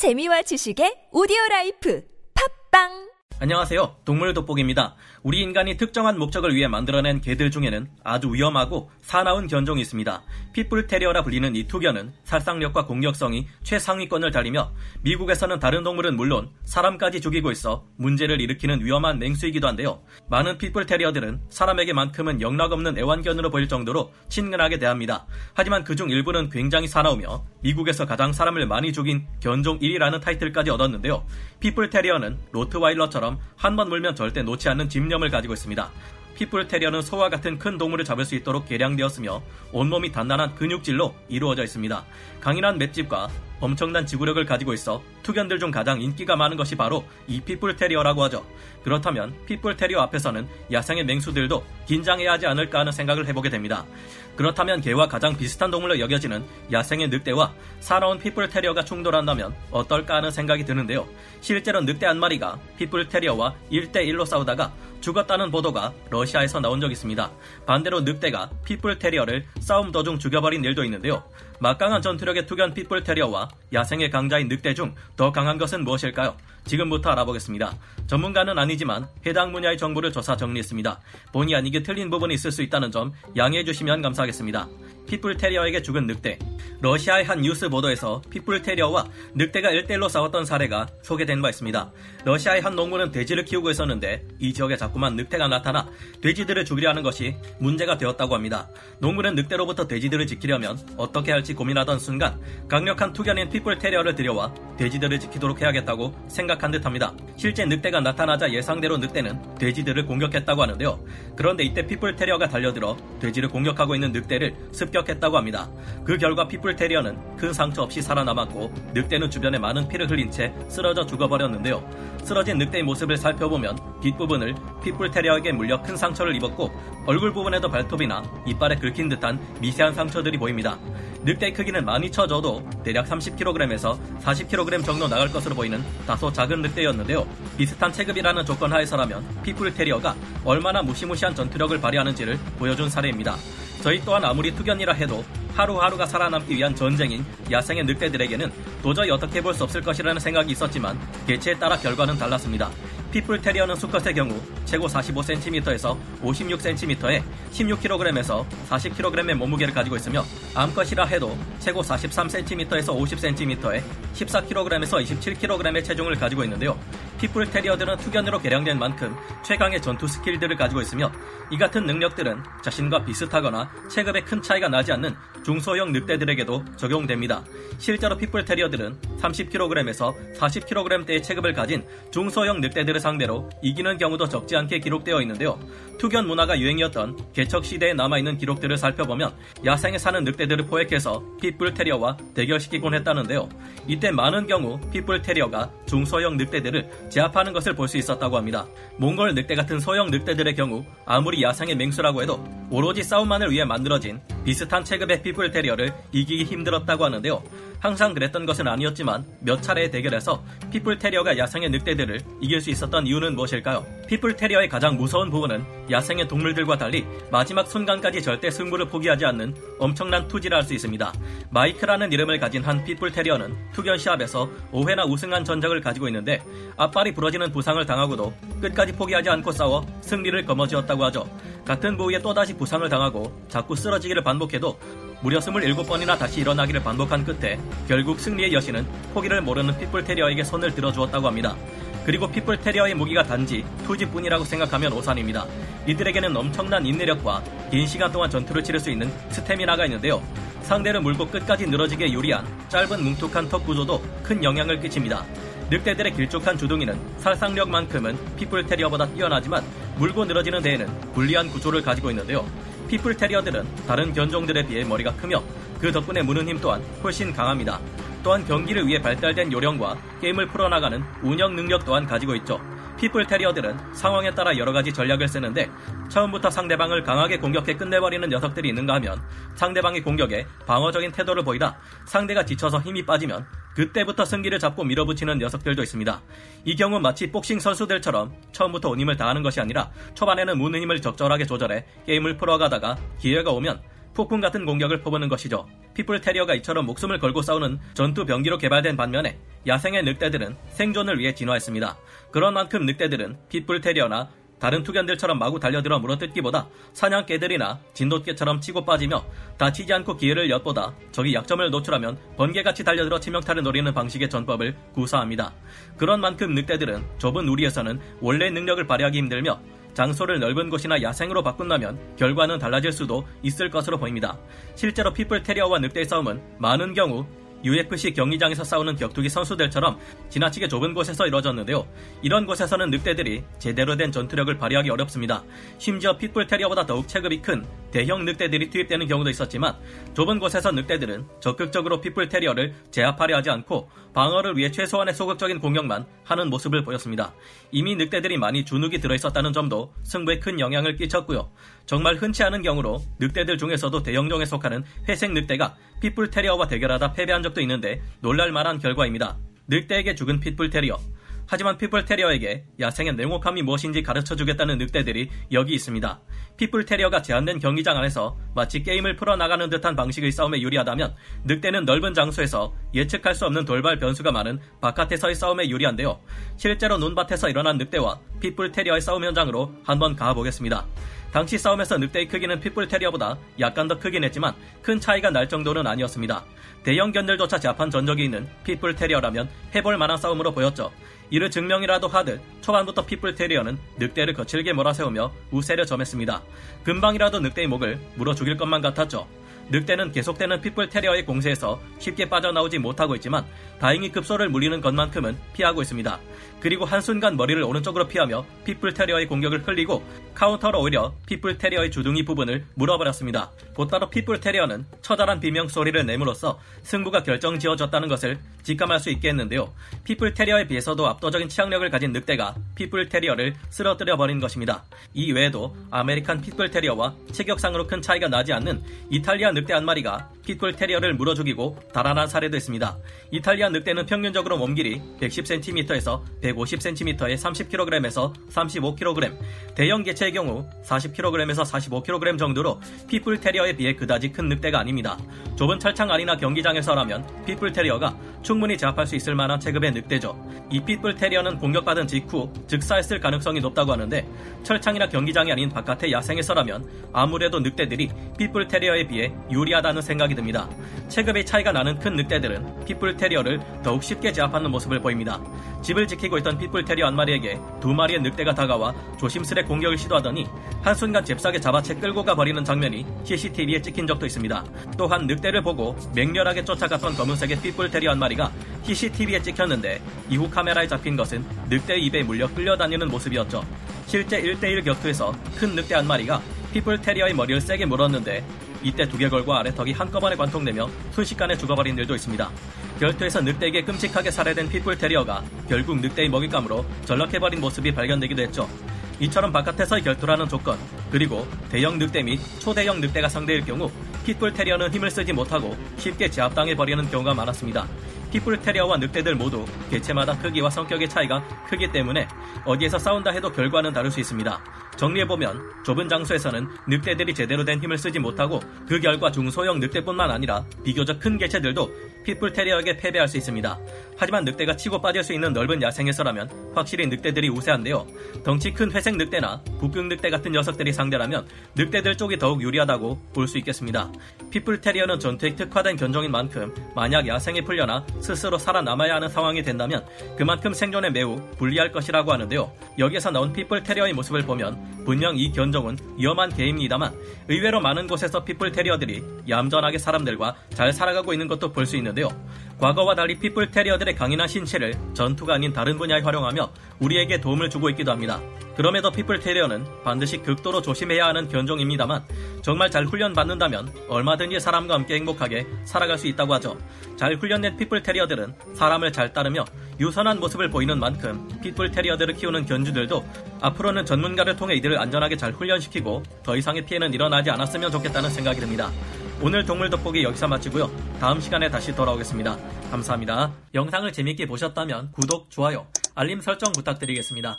재미와 지식의 오디오 라이프. 팟빵 안녕하세요. 동물 돋보기입니다. 우리 인간이 특정한 목적을 위해 만들어낸 개들 중에는 아주 위험하고 사나운 견종이 있습니다. 핏불 테리어라 불리는 이 투견은 살상력과 공격성이 최상위권을 달리며 미국에서는 다른 동물은 물론 사람까지 죽이고 있어 문제를 일으키는 위험한 맹수이기도 한데요. 많은 핏불 테리어들은 사람에게만큼은 영락없는 애완견으로 보일 정도로 친근하게 대합니다. 하지만 그중 일부는 굉장히 사나우며 미국에서 가장 사람을 많이 죽인 견종 1위라는 타이틀까지 얻었는데요. 핏불 테리어는 로트와일러처럼 한 번 물면 절대 놓지 않는 집념을 가지고 있습니다. 핏불 테리어는 소와 같은 큰 동물을 잡을 수 있도록 개량되었으며 온몸이 단단한 근육질로 이루어져 있습니다. 강인한 맷집과 엄청난 지구력을 가지고 있어 투견들 중 가장 인기가 많은 것이 바로 이 핏불 테리어라고 하죠. 그렇다면 핏불 테리어 앞에서는 야생의 맹수들도 긴장해야 하지 않을까 하는 생각을 해보게 됩니다. 그렇다면 개와 가장 비슷한 동물로 여겨지는 야생의 늑대와 사나운 핏불 테리어가 충돌한다면 어떨까 하는 생각이 드는데요. 실제로 늑대 한 마리가 핏불 테리어와 1대1로 싸우다가 죽었다는 보도가 러시아에서 나온 적이 있습니다. 반대로 늑대가 핏불 테리어를 싸움 도중 죽여버린 일도 있는데요. 막강한 전투력의 투견 핏불 테리어와 야생의 강자인 늑대 중 더 강한 것은 무엇일까요? 지금부터 알아보겠습니다. 전문가는 아니지만 해당 분야의 정보를 조사 정리했습니다. 본의 아니게 틀린 부분이 있을 수 있다는 점 양해해 주시면 감사하겠습니다. 핏불 테리어에게 죽은 늑대. 러시아의 한 뉴스 보도에서 핏불 테리어와 늑대가 1대1로 싸웠던 사례가 소개된 바 있습니다. 러시아의 한 농부는 돼지를 키우고 있었는데 이 지역에 자꾸만 늑대가 나타나 돼지들을 죽이려 하는 것이 문제가 되었다고 합니다. 농부는 늑대로부터 돼지들을 지키려면 어떻게 할지 고민하던 순간 강력한 투견인 핏불 테리어를 들여와 돼지들을 지키도록 해야겠다고 생각한 듯합니다. 실제 늑대가 나타나자 예상대로 늑대는 돼지들을 공격했다고 하는데요. 그런데 이때 핏불 테리어가 달려들어 돼지를 공격하고 있는 늑대를 습격했다고 합니다. 그 결과 핏불 테리어는 큰 상처 없이 살아남았고 늑대는 주변에 많은 피를 흘린 채 쓰러져 죽어버렸는데요. 쓰러진 늑대의 모습을 살펴보면 뒷부분을 핏불 테리어에게 물려 큰 상처를 입었고 얼굴 부분에도 발톱이나 이빨에 긁힌 듯한 미세한 상처들이 보입니다. 늑대의 크기는 많이 쳐져도 대략 30kg에서 40kg 정도 나갈 것으로 보이는 다소 작은 늑대였는데요. 비슷한 체급이라는 조건 하에서라면 핏불 테리어가 얼마나 무시무시한 전투력을 발휘하는지를 보여준 사례입니다. 저희 또한 아무리 투견이라 해도 하루하루가 살아남기 위한 전쟁인 야생의 늑대들에게는 도저히 어떻게 볼 수 없을 것이라는 생각이 있었지만 개체에 따라 결과는 달랐습니다. 핏불 테리어는 수컷의 경우 최고 45cm에서 56cm에 16kg에서 40kg의 몸무게를 가지고 있으며 암컷이라 해도 최고 43cm에서 50cm에 14kg에서 27kg의 체중을 가지고 있는데요. 핏불 테리어들은 투견으로 개량된 만큼 최강의 전투 스킬들을 가지고 있으며 이 같은 능력들은 자신과 비슷하거나 체급에 큰 차이가 나지 않는 중소형 늑대들에게도 적용됩니다. 실제로 핏불 테리어들은 30kg에서 40kg대의 체급을 가진 중소형 늑대들을 상대로 이기는 경우도 적지 않게 기록되어 있는데요. 투견 문화가 유행이었던 개척 시대에 남아있는 기록들을 살펴보면 야생에 사는 늑대들을 포획해서 핏불 테리어와 대결시키곤 했다는데요. 이때 많은 경우 핏불 테리어가 중소형 늑대들을 제압하는 것을 볼 수 있었다고 합니다. 몽골 늑대 같은 소형 늑대들의 경우 아무리 야생의 맹수라고 해도 오로지 싸움만을 위해 만들어진 비슷한 체급의 핏불 테리어를 이기기 힘들었다고 하는데요. 항상 그랬던 것은 아니었지만 몇 차례의 대결에서 핏불 테리어가 야생의 늑대들을 이길 수 있었던 이유는 무엇일까요? 핏불 테리어의 가장 무서운 부분은 야생의 동물들과 달리 마지막 순간까지 절대 승부를 포기하지 않는 엄청난 투지를 할수 있습니다. 마이크라는 이름을 가진 한 핏불 테리어는 투견 시합에서 5회나 우승한 전적을 가지고 있는데 앞발 이 부러지는 부상을 당하고도 끝까지 포기하지 않고 싸워 승리를 거머쥐었다고 하죠. 같은 부위에 또다시 부상을 당하고 자꾸 쓰러지기를 반복해도 무려 27번이나 다시 일어나기를 반복한 끝에 결국 승리의 여신은 포기를 모르는 핏불 테리어에게 손을 들어주었다고 합니다. 그리고 핏불 테리어의 무기가 단지 투지뿐이라고 생각하면 오산입니다. 이들에게는 엄청난 인내력과 긴 시간 동안 전투를 치를 수 있는 스태미나가 있는데요. 상대를 물고 끝까지 늘어지게 유리한 짧은 뭉툭한 턱 구조도 큰 영향을 끼칩니다. 늑대들의 길쭉한 주둥이는 살상력만큼은 핏불 테리어보다 뛰어나지만 물고 늘어지는 데에는 불리한 구조를 가지고 있는데요. 핏불 테리어들은 다른 견종들에 비해 머리가 크며 그 덕분에 무는 힘 또한 훨씬 강합니다. 또한 경기를 위해 발달된 요령과 게임을 풀어나가는 운영 능력 또한 가지고 있죠. 핏불 테리어들은 상황에 따라 여러 가지 전략을 쓰는데 처음부터 상대방을 강하게 공격해 끝내버리는 녀석들이 있는가 하면 상대방의 공격에 방어적인 태도를 보이다 상대가 지쳐서 힘이 빠지면 그때부터 승기를 잡고 밀어붙이는 녀석들도 있습니다. 이 경우 마치 복싱 선수들처럼 처음부터 온 힘을 다하는 것이 아니라 초반에는 무는 힘을 적절하게 조절해 게임을 풀어가다가 기회가 오면 폭풍 같은 공격을 퍼부는 것이죠. 핏불 테리어가 이처럼 목숨을 걸고 싸우는 전투 병기로 개발된 반면에 야생의 늑대들은 생존을 위해 진화했습니다. 그런 만큼 늑대들은 핏불 테리어나 다른 투견들처럼 마구 달려들어 물어뜯기보다 사냥개들이나 진돗개처럼 치고 빠지며 다치지 않고 기회를 엿보다 적이 약점을 노출하면 번개같이 달려들어 치명타를 노리는 방식의 전법을 구사합니다. 그런 만큼 늑대들은 좁은 우리에서는 원래 능력을 발휘하기 힘들며 장소를 넓은 곳이나 야생으로 바꾼다면 결과는 달라질 수도 있을 것으로 보입니다. 실제로 피플 테리어와 늑대의 싸움은 많은 경우 UFC 경기장에서 싸우는 격투기 선수들처럼 지나치게 좁은 곳에서 이뤄졌는데요. 이런 곳에서는 늑대들이 제대로 된 전투력을 발휘하기 어렵습니다. 심지어 핏불 테리어보다 더욱 체급이 큰 대형 늑대들이 투입되는 경우도 있었지만 좁은 곳에서 늑대들은 적극적으로 핏불 테리어를 제압하려 하지 않고 방어를 위해 최소한의 소극적인 공격만 하는 모습을 보였습니다. 이미 늑대들이 많이 주눅이 들어 있었다는 점도 승부에 큰 영향을 끼쳤고요. 정말 흔치 않은 경우로 늑대들 중에서도 대형종에 속하는 회색 늑대가 핏불 테리어와 대결하다 패배한 적도 있는데 놀랄만한 결과입니다. 늑대에게 죽은 핏불 테리어. 하지만 핏불 테리어에게 야생의 냉혹함이 무엇인지 가르쳐 주겠다는 늑대들이 여기 있습니다. 핏불 테리어가 제한된 경기장 안에서 마치 게임을 풀어나가는 듯한 방식의 싸움에 유리하다면 늑대는 넓은 장소에서 예측할 수 없는 돌발 변수가 많은 바깥에서의 싸움에 유리한데요. 실제로 논밭에서 일어난 늑대와 핏불 테리어의 싸움 현장으로 한번 가보겠습니다. 당시 싸움에서 늑대의 크기는 핏불 테리어보다 약간 더 크긴 했지만 큰 차이가 날 정도는 아니었습니다. 대형 견들조차 제압한 전적이 있는 핏불 테리어라면 해볼 만한 싸움으로 보였죠. 이를 증명이라도 하듯 초반부터 핏불 테리어는 늑대를 거칠게 몰아세우며 우세를 점했습니다. 금방이라도 늑대의 목을 물어 죽일 것만 같았죠. 늑대는 계속되는 핏불 테리어의 공세에서 쉽게 빠져나오지 못하고 있지만 다행히 급소를 물리는 것만큼은 피하고 있습니다. 그리고 한순간 머리를 오른쪽으로 피하며 핏불 테리어의 공격을 흘리고 카운터로 오히려 핏불 테리어의 주둥이 부분을 물어버렸습니다. 곧바로 핏불 테리어는 처절한 비명 소리를 내므로써 승부가 결정지어졌다는 것을 직감할 수 있게 했는데요. 핏불 테리어에 비해서도 압도적인 치악력을 가진 늑대가 핏불 테리어를 쓰러뜨려 버린 것입니다. 이 외에도 아메리칸 핏불 테리어와 체격상으로 큰 차이가 나지 않는 이탈리아 늑대 한 마리가 핏불 테리어를 물어 죽이고 달아난 사례도 있습니다. 이탈리아 늑대는 평균적으로 몸길이 110cm에서 150cm에 30kg에서 35kg, 대형 개체의 경우 40kg에서 45kg 정도로 핏불 테리어에 비해 그다지 큰 늑대가 아닙니다. 좁은 철창 안이나 경기장에서라면 핏불 테리어가 충분히 제압할 수 있을 만한 체급의 늑대죠. 이 핏불 테리어는 공격받은 직후 즉사했을 가능성이 높다고 하는데 철창이나 경기장이 아닌 바깥의 야생에서라면 아무래도 늑대들이 핏불 테리어에 비해 유리하다는 생각이 듭니다. 체급의 차이가 나는 큰 늑대들은 핏불 테리어를 더욱 쉽게 제압하는 모습을 보입니다. 집을 지키고 있던 핏불 테리어 한 마리에게 두 마리의 늑대가 다가와 조심스레 공격을 시도하더니 한순간 잽싸게 잡아채 끌고 가 버리는 장면이 CCTV에 찍힌 적도 있습니다. 또한 늑대를 보고 맹렬하게 쫓아갔던 검은색의 핏불 테리어 한 마리가 CCTV에 찍혔는데 이후 카메라에 잡힌 것은 늑대의 입에 물려 끌려다니는 모습이었죠. 실제 1대1 격투에서 큰 늑대 한 마리가 핏불 테리어의 머리를 세게 물었는데 이때 두개골과 아래턱이 한꺼번에 관통되며 순식간에 죽어버린 일도 있습니다. 결투에서 늑대에게 끔찍하게 살해된 핏불 테리어가 결국 늑대의 먹잇감으로 전락해버린 모습이 발견되기도 했죠. 이처럼 바깥에서의 결투라는 조건, 그리고 대형 늑대 및 초대형 늑대가 상대일 경우 핏불 테리어는 힘을 쓰지 못하고 쉽게 제압당해 버리는 경우가 많았습니다. 핏불 테리어와 늑대들 모두 개체마다 크기와 성격의 차이가 크기 때문에 어디에서 싸운다 해도 결과는 다를 수 있습니다. 정리해보면 좁은 장소에서는 늑대들이 제대로 된 힘을 쓰지 못하고 그 결과 중소형 늑대뿐만 아니라 비교적 큰 개체들도 핏불 테리어에게 패배할 수 있습니다. 하지만 늑대가 치고 빠질 수 있는 넓은 야생에서라면 확실히 늑대들이 우세한데요. 덩치 큰 회색 늑대나 북극 늑대 같은 녀석들이 상대라면 늑대들 쪽이 더욱 유리하다고 볼 수 있겠습니다. 핏불 테리어는 전투에 특화된 견종인 만큼 만약 야생에 풀려나 스스로 살아남아야 하는 상황이 된다면 그만큼 생존에 매우 불리할 것이라고 하는데요. 여기에서 나온 핏불 테리어의 모습을 보면 분명 이 견종은 위험한 개입니다만 의외로 많은 곳에서 핏불 테리어들이 얌전하게 사람들과 잘 살아가고 있는 것도 볼 수 있는데요. 과거와 달리 핏불 테리어들의 강인한 신체를 전투가 아닌 다른 분야에 활용하며 우리에게 도움을 주고 있기도 합니다. 그럼에도 핏불 테리어는 반드시 극도로 조심해야 하는 견종입니다만 정말 잘 훈련받는다면 얼마든지 사람과 함께 행복하게 살아갈 수 있다고 하죠. 잘 훈련된 핏불 테리어들은 사람을 잘 따르며 유선한 모습을 보이는 만큼 핏불 테리어들을 키우는 견주들도 앞으로는 전문가를 통해 이들을 안전하게 잘 훈련시키고 더 이상의 피해는 일어나지 않았으면 좋겠다는 생각이 듭니다. 오늘 동물 돋보기 여기서 마치고요. 다음 시간에 다시 돌아오겠습니다. 감사합니다. 영상을 재밌게 보셨다면 구독, 좋아요, 알림 설정 부탁드리겠습니다.